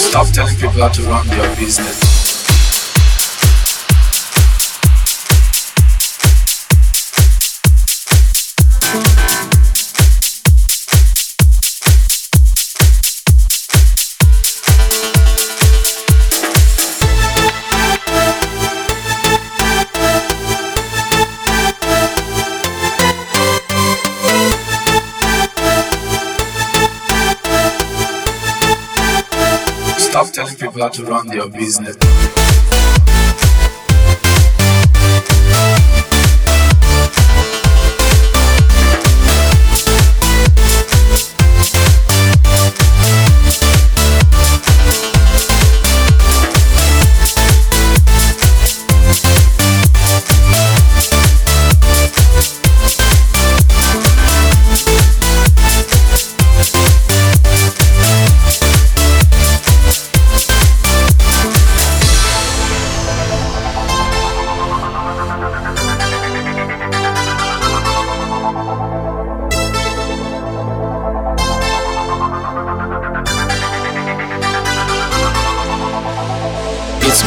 Stop telling people how to run their business. Stop telling people how to run their business.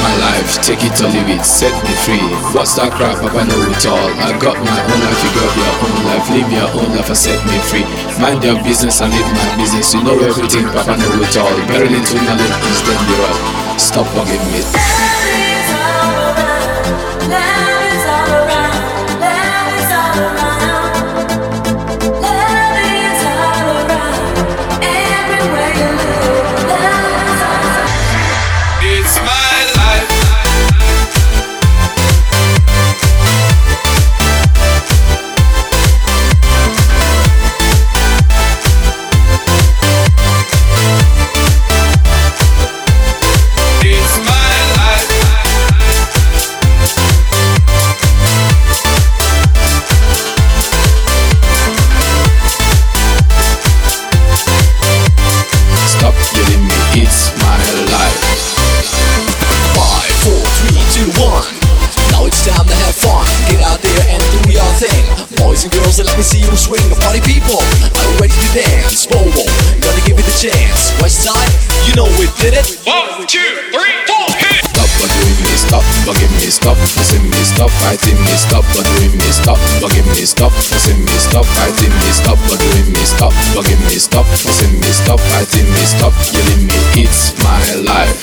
My life, take it or leave it, set me free. What's that crap? Papa know it all. I got my own life, you got your own life. Live your own life and set me free. Mind your business and live my business. You know everything, Papa know it all. Buried into knowledge is dangerous. Stop bugging me. It's my life. Five, four, three, two, one. Now it's time to have fun. Get out there and do your thing. Boys and girls, let me see you swing. Party people, are you ready to dance? Bobo, gonna give it a chance. West side, you know we did it. One, two, three, four, hit. Stop bothering me, stop bugging me, stop forcing me, stop fighting me, stop bothering me, stop bugging stop forcing me, stop fighting me, stop bothering me, stop bugging me, stop forcing me, stop fighting me, stop killing me. It's my life.